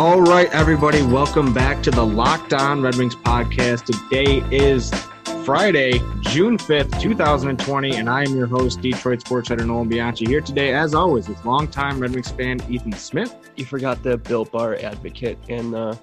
All right, everybody, welcome back to the Locked On Red Wings podcast. Today is Friday, June 5th, 2020, and I am your host, Detroit sports editor Nolan Bianchi. Here today, as always, with longtime Red Wings fan Ethan Smith. You forgot the Built Bar advocate and the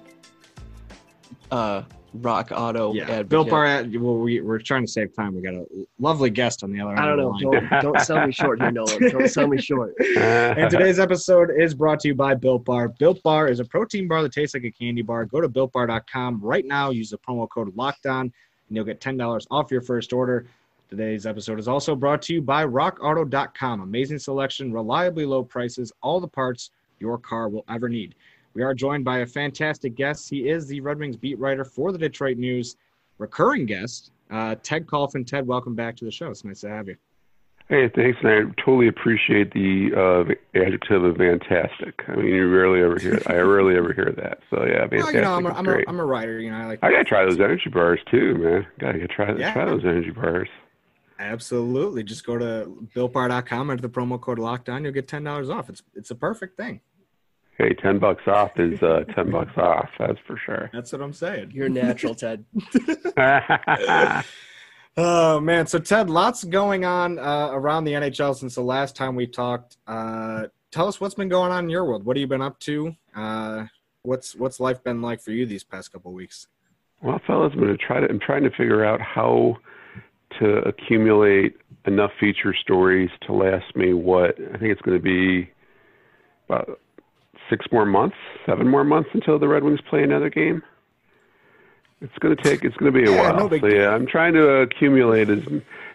uh, Rock Auto Yeah, advocate. Built Bar. Well, we, we're trying to save time. We got a lovely guest on the other end. I don't of the know. line. Don't, don't sell me short here, Nolan. Don't sell me short. And today's episode is brought to you by Built Bar. Built Bar is a protein bar that tastes like a candy bar. Go to builtbar.com right now. Use the promo code LOCKDOWN, and you'll get $10 off your first order. Today's episode is also brought to you by rockauto.com. Amazing selection, reliably low prices, all the parts your car will ever need. We are joined by a fantastic guest. He is the Red Wings beat writer for the Detroit News, recurring guest, uh, Ted Kulfan. Ted, welcome back to the show. It's nice to have you. Hey, thanks, and I totally appreciate the uh, adjective of fantastic. I mean, you rarely ever hear. I rarely ever hear that. So yeah, fantastic Well, you know, I'm a, I'm, a. I'm a writer. You know, I like. I gotta try those energy bars too, man. Gotta get try Yeah. try those energy bars. Absolutely. Just go to builtbar.com, enter the promo code locked on, you'll get ten dollars off. It's it's a perfect thing. Hey, ten bucks off is uh, ten bucks off. That's for sure. That's what I'm saying. You're natural, Ted. Oh man, so Ted, lots going on uh, around the NHL since the last time we talked. Uh, tell us what's been going on in your world. What have you been up to? Uh, what's what's life been like for you these past couple weeks? well, fellas, I'm gonna try to. I'm trying to figure out how to accumulate enough feature stories to last me. What I think it's going to be about six more months, seven more months until the Red Wings play another game. It's going to take. It's going to be a Yeah, while. no so yeah, I'm trying to accumulate as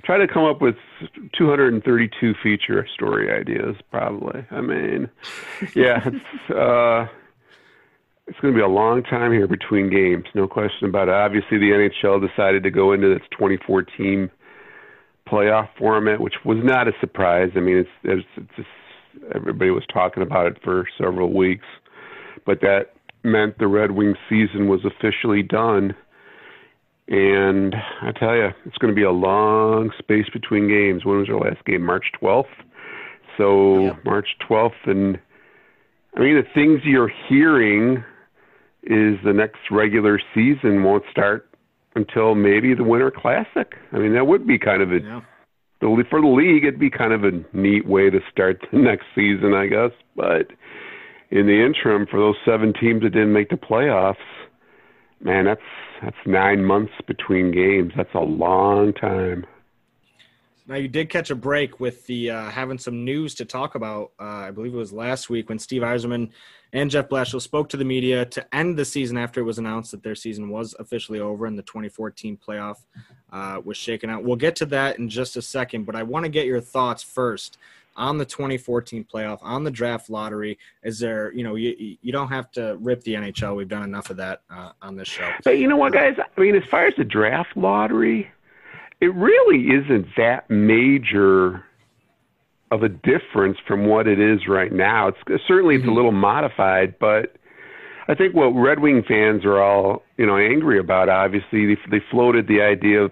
try to come up with 232 feature story ideas. Probably. I mean, yeah, it's uh, it's going to be a long time here between games. No question about it. Obviously, the NHL decided to go into its 2014 playoff format, which was not a surprise. I mean, it's, it's, it's just, everybody was talking about it for several weeks, but that meant the Red Wings season was officially done. And I tell you, it's going to be a long space between games. When was our last game? March 12th. So. March 12th, and I mean the things you're hearing is the next regular season won't start until maybe the Winter Classic. I mean that would be kind of a Yeah. For the league, it'd be kind of a neat way to start the next season, I guess. But in the interim, for those seven teams that didn't make the playoffs, man, that's that's nine months between games. That's a long time. Now you did catch a break with the uh, having some news to talk about. Uh, I believe it was last week when Steve Yzerman and Jeff Blashill spoke to the media to end the season after it was announced that their season was officially over and the 2014 playoff uh, was shaken out. We'll get to that in just a second, but I want to get your thoughts first on the 2014 playoff, on the draft lottery. Is there, you know, you you don't have to rip the NHL. We've done enough of that uh, on this show. But you know what, guys? I mean, as far as the draft lottery, it really isn't that major of a difference from what it is right now. It's certainly it's a little modified, but I think what Red Wing fans are all you know angry about. Obviously, they, they floated the idea of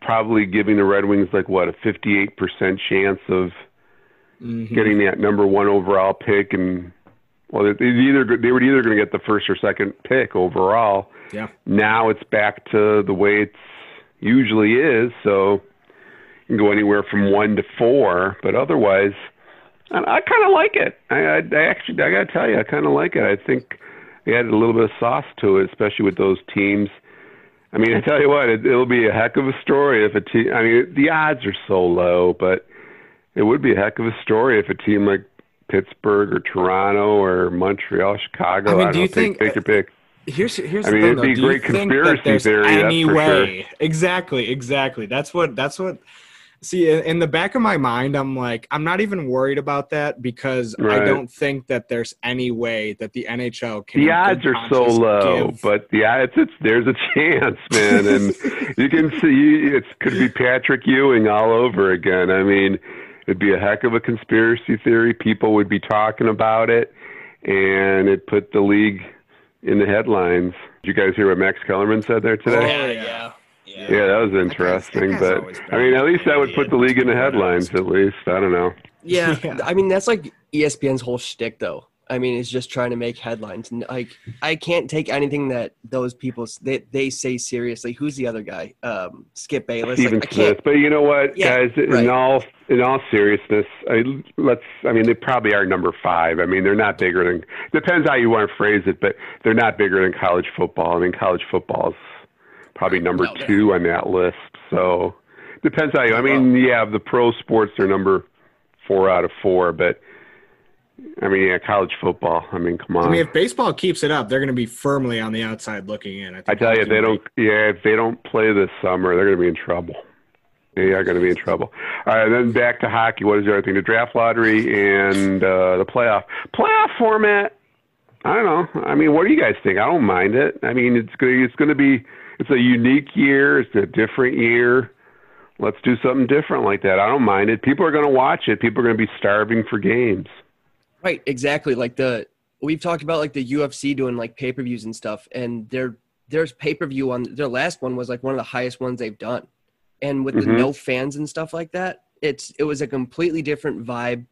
probably giving the Red Wings like what a 58% chance of Mhm. getting that number one overall pick, and well, they they either they were either going to get the first or second pick overall. Yeah. Now it's back to the way it's usually is, so you can go anywhere from one to four, but otherwise, I, I kind of like it. I, I, I actually, I got to tell you, I kind of like it. I think they added a little bit of sauce to it, especially with those teams. I mean, I tell you what, it, it'll be a heck of a story if a team. I mean, the odds are so low, but it would be a heck of a story if a team like Pittsburgh or Toronto or Montreal, Chicago. I mean, don't do you know, think- take, take your pick? Here's here's I the mean, thing, it'd though. be a great think that conspiracy there's theory, Any way? Exactly, exactly. That's what that's what. See, in, the back of my mind, I'm like, I'm not even worried about that because I don't think that there's any way that the NHL can. The odds are so low, give- but the odds it's there's a chance, man, and you can see it could be Patrick Ewing all over again. I mean, it'd be a heck of a conspiracy theory. People would be talking about it, and it put the league in the headlines. Did you guys hear what Max Kellerman said there today? Oh, yeah, yeah. yeah. Yeah, that was interesting. that guy's But always been I mean, at least that would put the league in the headlines. At least I don't know. Yeah, Yeah. I mean that's like ESPN's whole shtick, though. I mean, is just trying to make headlines. Like, I can't take anything that those people they, they say seriously. Who's the other guy? Um, Skip Bayless. Stephen like, Smith. But you know what, Yeah, guys? In right. all in all seriousness, I, let's. I mean, they probably are number five. I mean, they're not bigger than. Depends how you want to phrase it, but they're not bigger than college football. I mean, college football's probably number No, two on that list. So depends how you. I mean, yeah, the pro sports are number four out of four, but. I mean, yeah, college football. I mean, come on. I mean, if baseball keeps it up, they're going to be firmly on the outside looking in. I, I tell you, they don't. Yeah, if they don't play this summer, they're going to be in trouble. They are going to be in trouble. All right, then back to hockey. What is the other thing? The draft lottery and uh, the playoff playoff format. I don't know. I mean, what do you guys think? I don't mind it. I mean, it's going. It's going to be. It's a unique year. It's a different year. Let's do something different like that. I don't mind it. People are going to watch it. People are going to be starving for games. Right, exactly. Like the we've talked about like the UFC doing like pay per views and stuff, and their there's pay per view on their last one was like one of the highest ones they've done, and with the Mhm. no fans and stuff like that, it's it was a completely different vibe,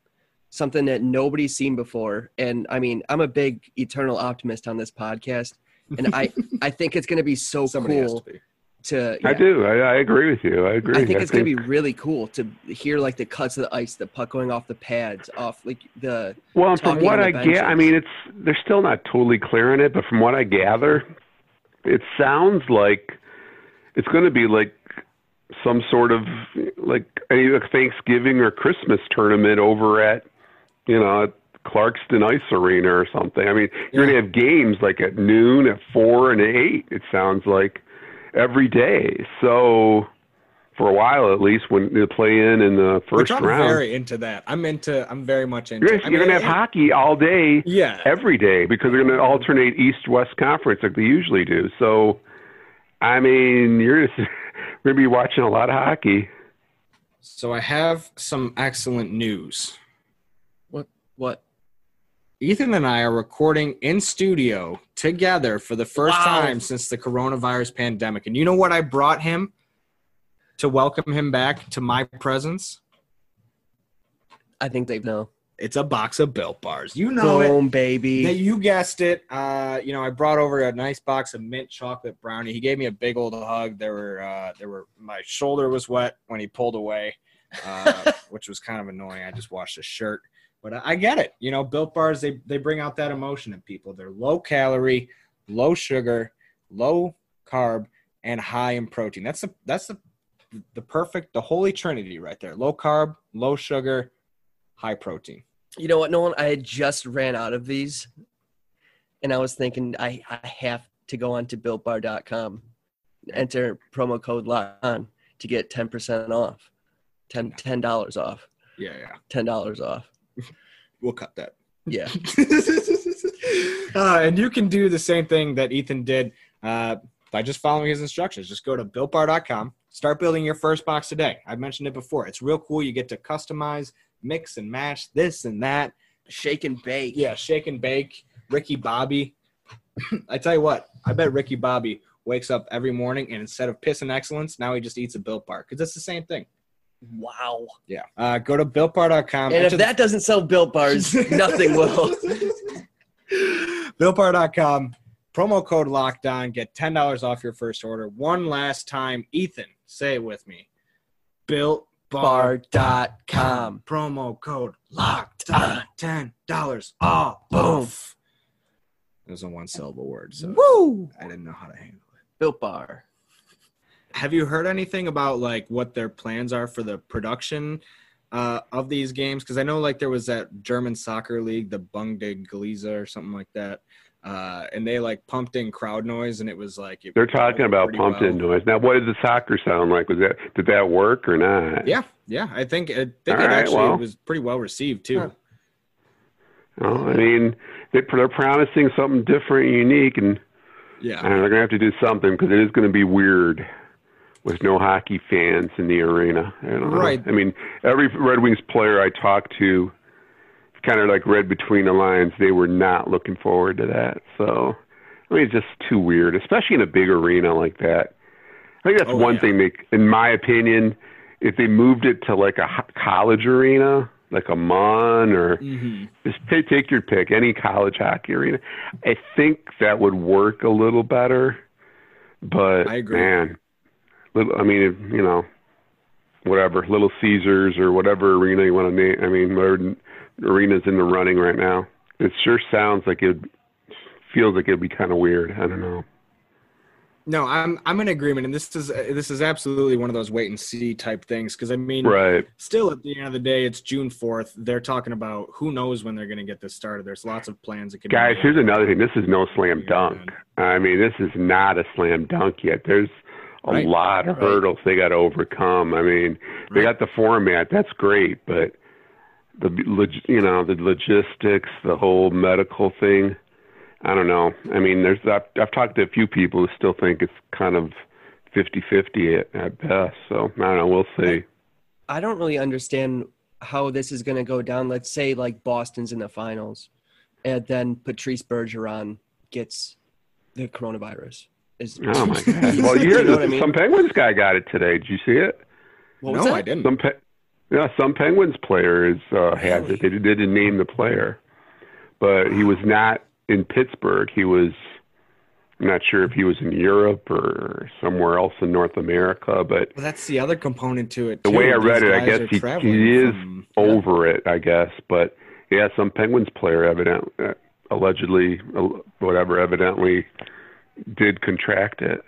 something that nobody's seen before. And I mean, I'm a big eternal optimist on this podcast, and I I think it's gonna be so Somebody has cool to be. To. I do. I, I agree with you. I agree. I think it's gonna be really cool to hear like the cuts of the ice, the puck going off the pads, off like the Well, from what I the get, I mean, it's they're still not totally clear on it, but from what I gather, it sounds like it's going to be like some sort of like a Thanksgiving or Christmas tournament over at you know at Clarkston Ice Arena or something. I mean, you're going to have games like at noon, at four, and at eight. It sounds like every day. So. For a while, at least, when they play in in the Which first I'm round, very into that. I'm into. I'm very much into. you're, I you're mean, going to have it- hockey all day Yeah. every day because they're going to alternate East-West conference like they usually do. So, I mean, you're just going to be watching a lot of hockey. So I have some excellent news. what what Ethan and I are recording in studio together for the first Wow. time since the coronavirus pandemic. And you know what I brought him to welcome him back to my presence? I think they know. It's a box of Built Bars. You know it. Boom, baby. That you guessed it. Uh, you know, I brought over a nice box of mint chocolate brownie. He gave me a big old hug. There were, uh, there were. My shoulder was wet when he pulled away, uh, which was kind of annoying. I just washed his shirt, but I, I get it. You know, Built Bars they they bring out that emotion in people. They're low calorie, low sugar, low carb, and high in protein. That's the that's the the perfect the holy trinity right there. Low carb, low sugar, high protein. You know what, Nolan? I had just ran out of these, and I was thinking I, I have to go on to builtbar.com, enter promo code lock on to get 10% off, 10 $10 off, Yeah, yeah. $10 off. We'll cut that. Yeah. uh, and you can do the same thing that Ethan did uh, by just following his instructions. Just go to builtbar.com, start building your first box today. I've mentioned it before. It's real cool. You get to customize, mix and match this and that. Shake and bake. Yeah, shake and bake. Ricky Bobby. I tell you what, I bet Ricky Bobby wakes up every morning and instead of piss and excellence, now he just eats a built bar because it's the same thing. Wow. Yeah. Uh, go to builtbar.com. And if the- that doesn't sell built bars, nothing will. BuiltBar.com. Promo code lockdown. Get ten dollars off your first order. One last time, Ethan. Say it with me. BuiltBar.com. Promo code lockdown. Ten dollars off. Boom. It was a one syllable word, so Woo! I didn't know how to handle it. Built bar. Have you heard anything about like what their plans are for the production uh, of these games? Because I know like there was that German soccer league, the Bundesliga or something like that, uh, and they like pumped in crowd noise, and it was like it They're talking about pretty pumped in noise. Now, what did the soccer sound like? Was that did that work or not? Yeah, yeah, I think I think All it right, actually well. was pretty well received too. Huh. Well, I mean, they, they're promising something different, and unique, and Yeah, I they're gonna have to do something because it is going to be weird with no hockey fans in the arena. I don't know. Right. I mean, every Red Wings player I talked to, kind of like read between the lines, they were not looking forward to that. So, I mean, it's just too weird, especially in a big arena like that. I think that's Oh, one yeah. thing they, in my opinion, if they moved it to like a college arena, like a Mon or Mhm. just take take your pick, any college hockey arena. I think that would work a little better, but I agree. man. I mean, if, you know, whatever, Little Caesars or whatever arena you want to name. I mean, whatever arenas in the running right now. It sure sounds like it feels like it'd be kind of weird. I don't know. No, I'm I'm in agreement, and this is this is absolutely one of those wait and see type things. Because I mean, Right. still at the end of the day, it's June fourth. They're talking about who knows when they're going to get this started. There's lots of plans that be Guys, here's another thing. This is no slam dunk. I mean, this is not a slam dunk yet. There's a Right. lot of Right. hurdles they got to overcome. I mean, they Right. got the format. That's great, but the you know the logistics, the whole medical thing. I don't know. I mean, there's I've, I've talked to a few people who still think it's kind of 50-50 at, at best. So I don't know. We'll see. I don't really understand how this is going to go down. Let's say like Boston's in the finals, and then Patrice Bergeron gets the coronavirus. Is Oh my god! Well, you You hear know what I mean? Some Penguins guy got it today. Did you see it? What was no, that? I didn't. Some pe- yeah, some Penguins player is uh, has Really? it. They, they didn't name the player, but he was not in Pittsburgh. He was. I'm not sure if he was in Europe or somewhere else in North America, but Well, that's the other component to it. the way I These read it, I guess he, he is from- over it. I guess, but yeah, some Penguins player evident uh, allegedly, uh, whatever, evidently did contract it.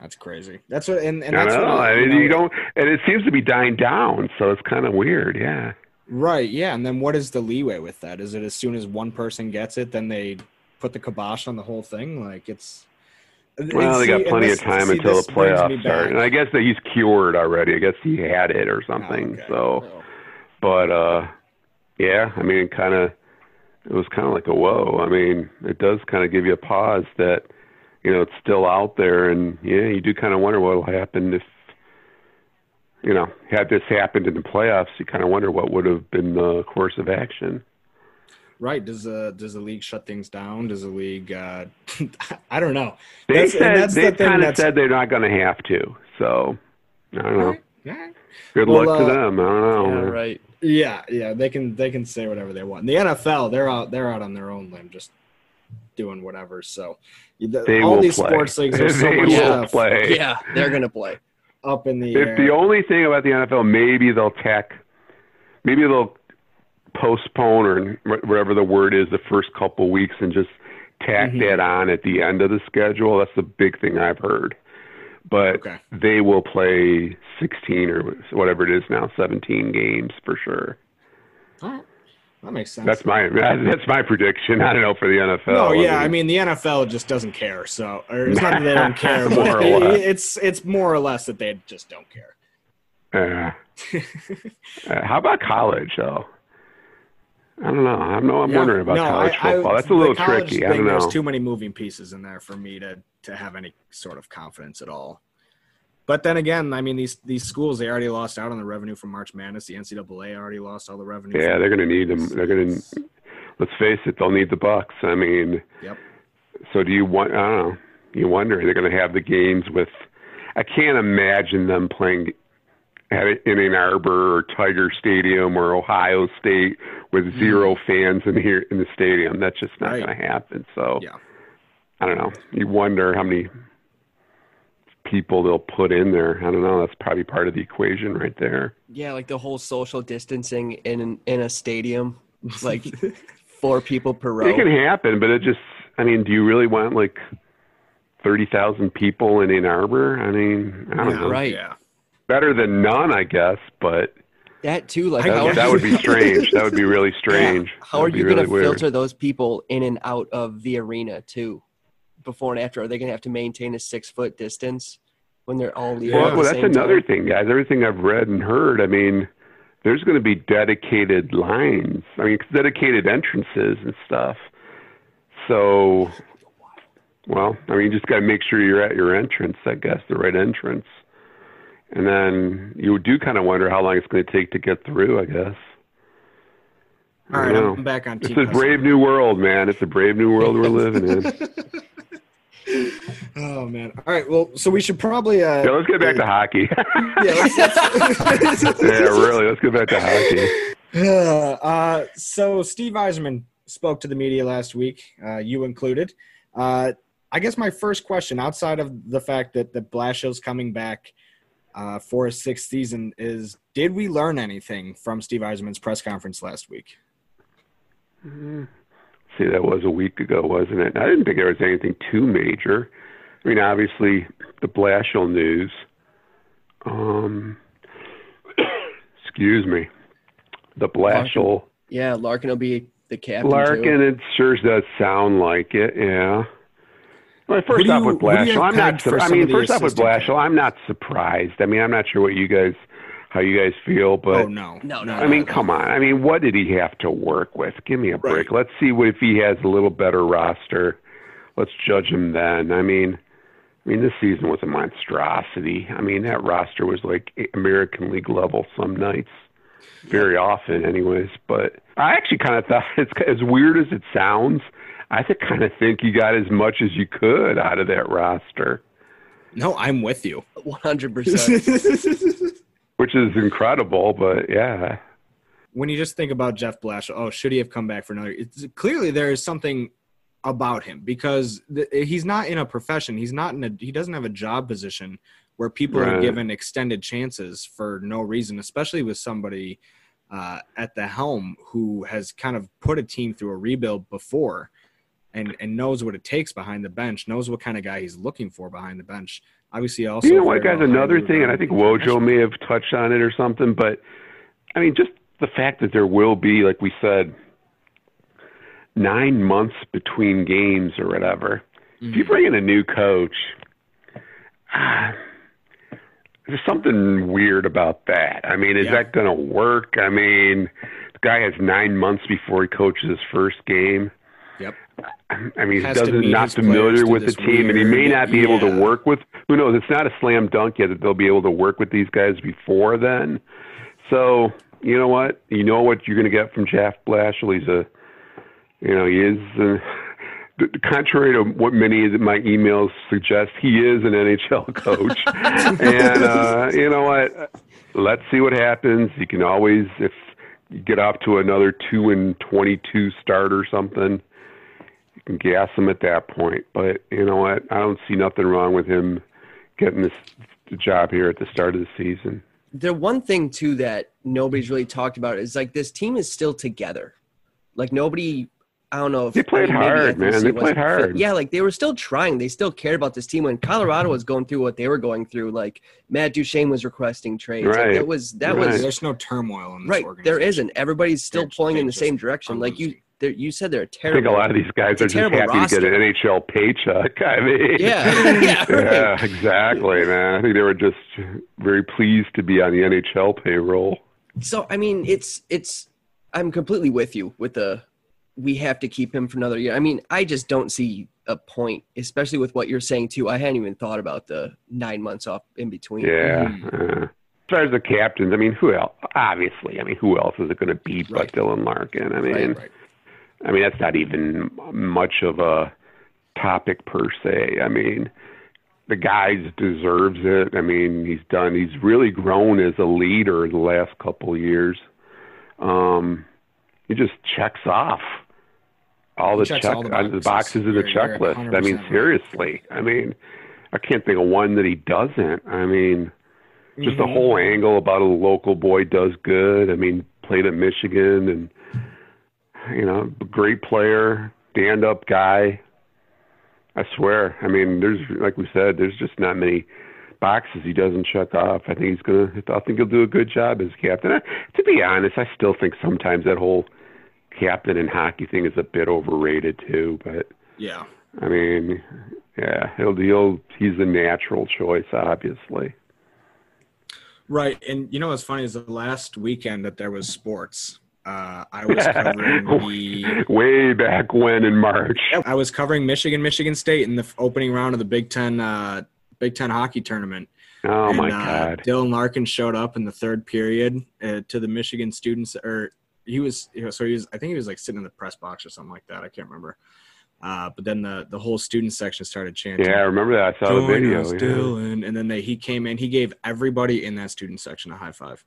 That's crazy. That's what, and, and that's don't know. what I, I you know, you don't, and it seems to be dying down, so it's kind of weird. Yeah. Right. Yeah. And then what is the leeway with that? Is it as soon as one person gets it, then they put the kibosh on the whole thing? Like it's. Well, they got see- and plenty this- of time see, until the playoffs start, and I guess that he's cured already. I guess he had it or something. okay. So, Oh. but uh, yeah, I mean, kind of, it was kind of like a whoa. I mean, it does kind of give you a pause that, you know, it's still out there, and yeah, you do kind of wonder what will happen if, you know, had this happened in the playoffs. You kind of wonder what would have been the course of action. Right. Does the does the league shut things down? Does the league? Uh, I don't know. They That's- said that's the they thing kind of that's- said they're not going to have to. So I don't know. Alright, alright. Good Well, luck to uh, them. I don't know. Yeah, right. Yeah, yeah, they can they can say whatever they want. In The NFL, they're out they're out on their own limb, just doing whatever. So the, They all will these play. sports leagues are so They much will stuff play. Yeah, they're going to play. up in the If air. the only thing about the NFL, maybe they'll tack, maybe they'll postpone or whatever the word is the first couple weeks and just tack Mhm. that on at the end of the schedule. That's the big thing I've heard. But Okay. they will play 16 or whatever it is now, 17 games for sure. That makes sense. That's my that's my prediction. I don't know for the NFL. no, yeah, I mean the NFL just doesn't care. So, or it's not that they don't care, More but or it- less. it's it's more or less that they just don't care. Uh, uh, how about college though? I don't know. I'm, I'm Yeah. wondering about No, college I- I- football. That's a little tricky. I thing, don't know. There's too many moving pieces in there for me to to have any sort of confidence at all. But then again, I mean these these schools they already lost out on the revenue from March Madness. The NCAA already lost all the revenue. Yeah, they're going to need them. They're going to. Let's face it, they'll need the bucks. I mean, Yep. so do you want? I don't know. You wonder they're going to have the games with. I can't imagine them playing at in Ann Arbor or Tiger Stadium or Ohio State with mm-hmm. zero fans in here in the stadium. That's just not. Right. going to happen. So Yeah. I don't know. You wonder how many people they'll put in there. I don't know. That's probably part of the equation right there. Yeah, like the whole social distancing in in a stadium, like four people per row. It can happen, but it just, I mean, do you really want like 30,000 people in Ann Arbor? I mean, I don't Yeah, know. right. Yeah. Better than none, I guess, but that too, like that, that would be strange. That would be really strange. how are you be going to really weird. filter those people in and out of the arena too, before and after? Are they going to have to maintain a six foot distance when they're all leaving? Well, at the well, that's same another time? thing, guys. Everything I've read and heard, I mean, there's going to be dedicated lines. I mean, dedicated entrances and stuff. So, well, I mean, you just got to make sure you're at your entrance, I guess, the right entrance. And then you do kind of wonder how long it's going to take to get through, I guess. All right. I'm back on. It's a brave new world, man. It's a brave new world we're living in. Oh man! All right, well, so we should probably. Uh, Yeah, let's get back to hockey. yeah, let's, let's, yeah, really. Let's get back to hockey. uh, so Steve Yzerman spoke to the media last week, uh, you included. Uh, I guess my first question, outside of the fact that that Blashill's coming back uh, for his sixth season, is did we learn anything from Steve Yzerman's press conference last week? See, that was a week ago, wasn't it? I didn't think there was anything too major. I mean, obviously, the Blashill news. Um, excuse me. The Blashill. Yeah, Larkin will be the captain. Larkin, too. it sure does sound like it, yeah. Well, first do off with who Blashill, I'm not. pegged Su- I mean, first off with assistant Blashill, I'm not surprised. I mean, I'm not sure what you guys, how you guys feel, but oh no, No, no, I mean, come on. I mean, what did he have to work with? Give me a break. Let's see what if he has a little better roster. Let's judge him then. I mean, I mean, this season was a monstrosity. I mean, that roster was like American League level some nights, very often, anyways. But I actually kind of thought it's as weird as it sounds. I kind of think you got as much as you could out of that roster, No, I'm with you. 100%. which is incredible. But yeah, when you just think about Jeff Blash, oh, should he have come back for another? It's clearly there is something about him because th- he's not in a profession. He's not in a. He doesn't have a job position where people are given extended chances for no reason, especially with somebody uh, at the helm who has kind of put a team through a rebuild before. And, and knows what it takes behind the bench, knows what kind of guy he's looking for behind the bench. Obviously, also you know what, guys? Another thing, and I think Wojo may have touched on it or something, but I mean, just the fact that there will be, like we said, nine months between games or whatever. If you bring in a new coach, ah, there's something weird about that. I mean, is Yeah. that going to work? I mean, the guy has nine months before he coaches his first game. Yep. I mean, he Has doesn't not familiar with the this team, and he may not be able to work with. Who knows? It's not a slam dunk yet that they'll be able to work with these guys before then. So you know what? You know what you're going to get from Jeff Blashill. He's a, you know, he is. Uh, contrary to what many of my emails suggest, he is an NHL coach. and uh, you know what? Let's see what happens. You can always, if you get off to another two and twenty-two start or something, you can gas him at that point. But you know what? I don't see nothing wrong with him getting this the job here at the start of the season. the one thing too that nobody's really talked about is like this team is still together. Like nobody, I don't know if They played I mean, maybe hard, Anthony man. They Steve wasn't played hard. fit. Yeah, like they were still trying. They still cared about this team when Colorado was going through what they were going through. Like Matt Duchene was requesting trades. Like, Right. that was that Right. was There's no turmoil in this right. organization. There isn't. Everybody's still They're- pulling in the same direction. Like you, losing. They're- you said they're terrible. I think a lot of these guys are just happy to get an NHL paycheck. I mean, Yeah, yeah, right. yeah, exactly, man. I think they were just very pleased to be on the NHL payroll. So I mean, it's it's. I'm completely with you with the. We have to keep him for another year. I mean, I just don't see a point, especially with what you're saying too. I hadn't even thought about the nine months off in between. Yeah. Mm-hmm. uh, as far as the captains, I mean, who else? Obviously, I mean, who else is it going to be but Right. Dylan Larkin? I mean, Right, right. I mean, that's not even much of a topic per se. I mean, the guy deserves it. I mean, he's done. He's really grown as a leader in the last couple of years. Um, he just checks off all the check all the on the boxes. boxes in the checklist. I mean, 100% right. seriously. I mean, I can't think of one that he doesn't. I mean, just the Mhm. whole angle about a local boy does good. I mean, played at Michigan and you know, great player, stand up guy. I swear. I mean, there's like we said, there's just not many boxes he doesn't check off. I think he's gonna. I think he'll do a good job as captain. I, to be honest, I still think sometimes that whole captain in hockey thing is a bit overrated too. But Yeah. I mean, yeah, he'll he'll he's a natural choice, obviously. Right. And you know what's funny is the last weekend that there was sports, uh, I was covering the Way back when in March. I was covering Michigan, Michigan State in the opening round of the Big Ten uh, Big Ten hockey tournament. Oh my And, uh, God. Dylan Larkin showed up in the third period uh, to the Michigan students, or he was, you know, so he was, I think he was like sitting in the press box or something like that. I can't remember. Uh, but then the the whole student section started chanting. Yeah, I remember that. I saw the "Join video. us, yeah. Dylan. And then they, he came in. He gave everybody in that student section a high five.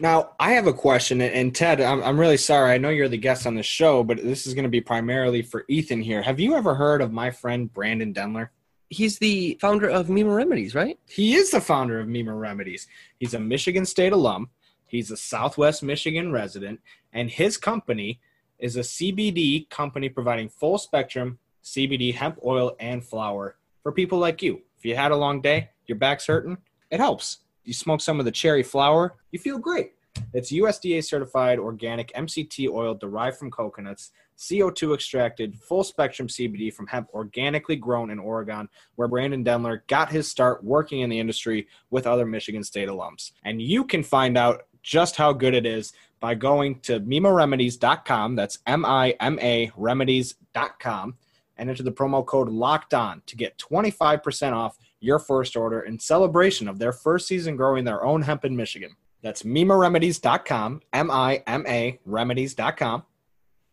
Now, I have a question, and Ted, I'm, I'm really sorry. I know you're the guest on the show, but this is going to be primarily for Ethan here. Have you ever heard of my friend Brandon Denler? He's the founder of Mima Remedies, right? He is the founder of Mima Remedies. He's a Michigan State alum. He's a Southwest Michigan resident, and his company is a CBD company providing full spectrum CBD hemp oil and flower for people like you. If you had a long day, your back's hurting, it helps. You smoke some of the cherry flower, you feel great. It's USDA certified organic MCT oil derived from coconuts, CO2 extracted, full spectrum CBD from hemp organically grown in Oregon, where Brandon Denler got his start working in the industry with other Michigan State alums. And you can find out just how good it is by going to mimaremedies.com. That's M I M A remedies.com and enter the promo code locked on to get 25% off your first order in celebration of their first season growing their own hemp in Michigan. That's mimaremedies.com, M I M A remedies.com.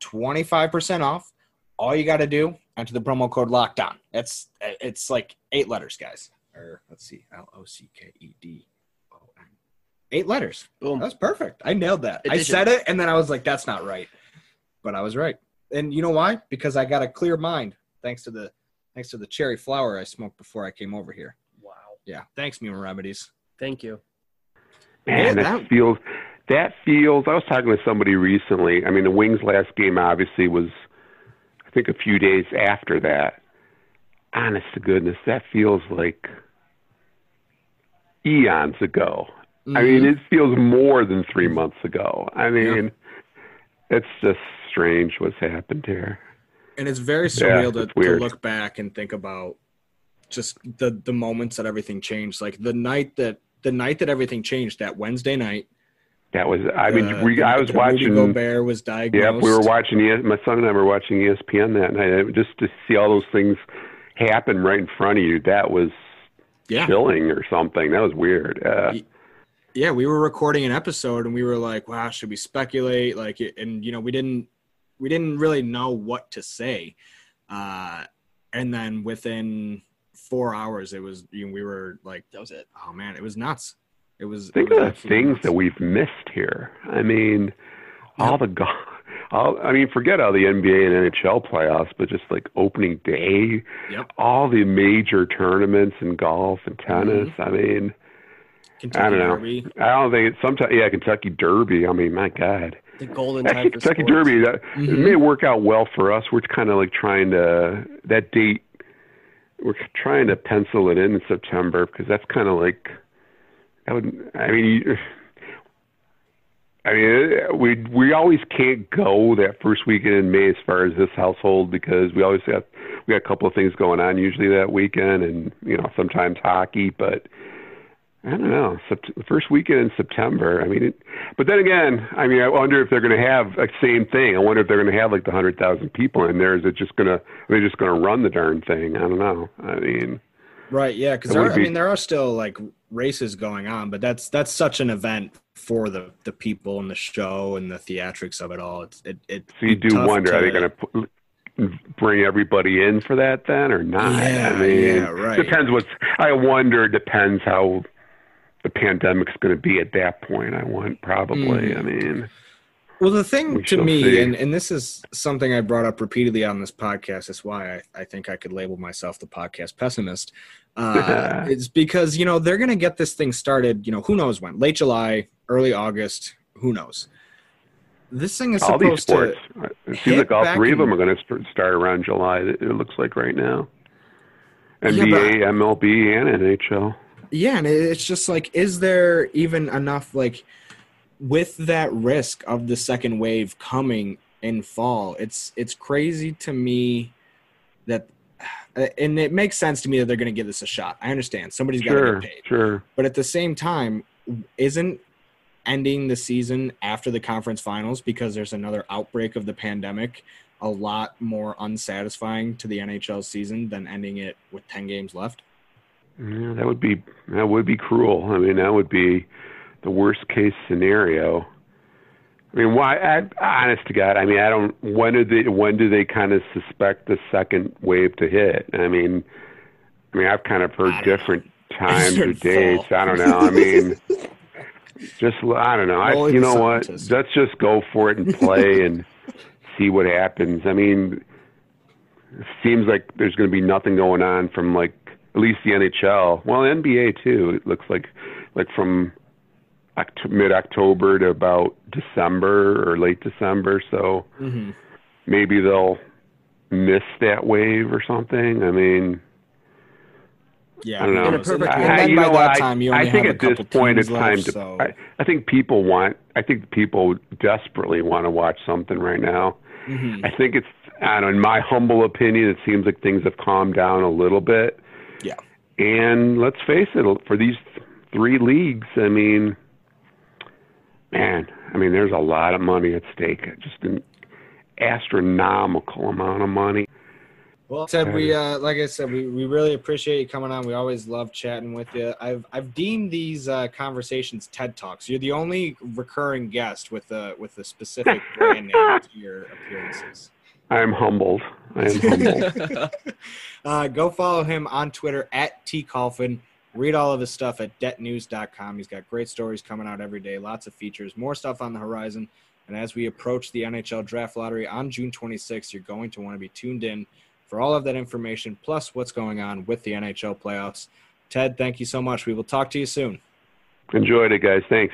25% off. All you got to do, enter the promo code lockdown. It's it's like eight letters, guys. Or let's see, L O C K E D O N. Eight letters. Boom. That's perfect. I nailed that. I said it and then I was like, that's not right. But I was right. And you know why? Because I got a clear mind thanks to the thanks to the cherry flower I smoked before I came over here. Wow. Yeah. Thanks, Mima Remedies. Thank you. Man, Yeah, that, that- feels that feels. I was talking to somebody recently. I mean, the Wings' last game obviously was, I think, a few days after that. Honest to goodness, that feels like eons ago. I mean, Mhm. it feels more than three months ago. I mean, it's just strange what's happened here. And it's very surreal to, it's to weird. look back and think about just the the moments that everything changed. Like the night that the night that everything changed, that Wednesday night. That was. I mean, uh, we, I was Rudy watching. Gobert was diagnosed. Yep, we were watching. My son and I were watching ESPN that night. Just to see all those things happen right in front of you, that was Yeah, chilling or something. That was weird. Uh, Ye- yeah. We were recording an episode and we were like, "Wow, should we speculate?" Like, and you know, we didn't we didn't really know what to say. Uh, and then within four hours, it was you know, we were like, That was it. "Oh man, it was nuts." It was. think it was of the things nuts. that we've missed here. I mean, all the go- all. I mean, forget all the NBA and NHL playoffs, but just like opening day, Yep. all the major tournaments in golf and tennis. Mm-hmm. I mean, Kentucky I don't know. Derby. I don't think it's sometimes. Yeah, Kentucky Derby. I mean, my God. The golden time Kentucky. Derby, that, it Mhm. may work out well for us. We're kind of like trying to that date. We're trying to pencil it in in September because that's kind of like that would. I mean, you- I mean, we we always can't go that first weekend in May as far as this household because we always got we got a couple of things going on usually that weekend, and you know sometimes hockey, but. I don't know. The first weekend in September. I mean, it, but then again, I mean, I wonder if they're going to have the same thing. I wonder if they're going to have like the hundred thousand people in there. Is it just going to? Are they just going to run the darn thing? I don't know. I mean, Right, yeah, because I mean there are still like races going on, but that's that's such an event for the the people and the show and the theatrics of it all. It's it it. so you do wonder: are they going to bring everybody in for that then, or not? Yeah, I mean, yeah, right. depends. What's I wonder depends how the pandemic's going to be at that point. I want probably. Mm. I mean, Well, the thing We to me, see. and, and this is something I brought up repeatedly on this podcast, is why I, I think I could label myself the podcast pessimist. Uh, it's because, you know, they're going to get this thing started, you know, who knows when? Late July, early August, who knows? This thing is all these supposed sports. to. It seems like all three of them are going to start around July. It looks like right now. Yeah, NBA, MLB, and NHL. Yeah, and it's just like, is there even enough, like, with that risk of the second wave coming in fall? It's it's crazy to me that, and it makes sense to me that they're going to give this a shot. I understand somebody's got to get paid, sure. but at the same time, isn't ending the season after the conference finals because there's another outbreak of the pandemic a lot more unsatisfying to the NHL season than ending it with 10 games left? Yeah, that would be that would be cruel. I mean, that would be the worst case scenario. I mean, why? I, honest to God, I mean, I don't. When do they? When do they kind of suspect the second wave to hit? I mean, I mean, I've kind of heard I know. different times or dates. fall. I don't know. I mean, Just I don't know. I, you the know what? Let's just go for it and play and see what happens. I mean, it seems like there's going to be nothing going on from like at least the NHL. Well, NBA too. It looks like like from Oct- mid October to about December or late December. So hmm maybe they'll miss that wave or something. I mean, Yeah, I don't know. In a perfect and world. then you by know that what? time, you I, only I think have at a this point it's teams time left, to. so- I, I think people want. I think people desperately want to watch something right now. Mhm. I think it's. I don't know. In my humble opinion, it seems like things have calmed down a little bit. And let's face it, for these three leagues, I mean, man, I mean, there's a lot of money at stake. Just an astronomical amount of money. Well, Ted, we uh, like I said, we, we really appreciate you coming on. We always love chatting with you. I've I've deemed these uh, conversations TED Talks. You're the only recurring guest with a with a specific brand name to your appearances. I'm humbled. I am humbled. Uh, go follow him on Twitter at tkulfan. Read all of his stuff at detnews.com. He's got great stories coming out every day, lots of features, more stuff on the horizon. And as we approach the NHL draft lottery on June 26th, you're going to want to be tuned in for all of that information, plus what's going on with the NHL playoffs. Ted, thank you so much. We will talk to you soon. Enjoyed it, guys. Thanks.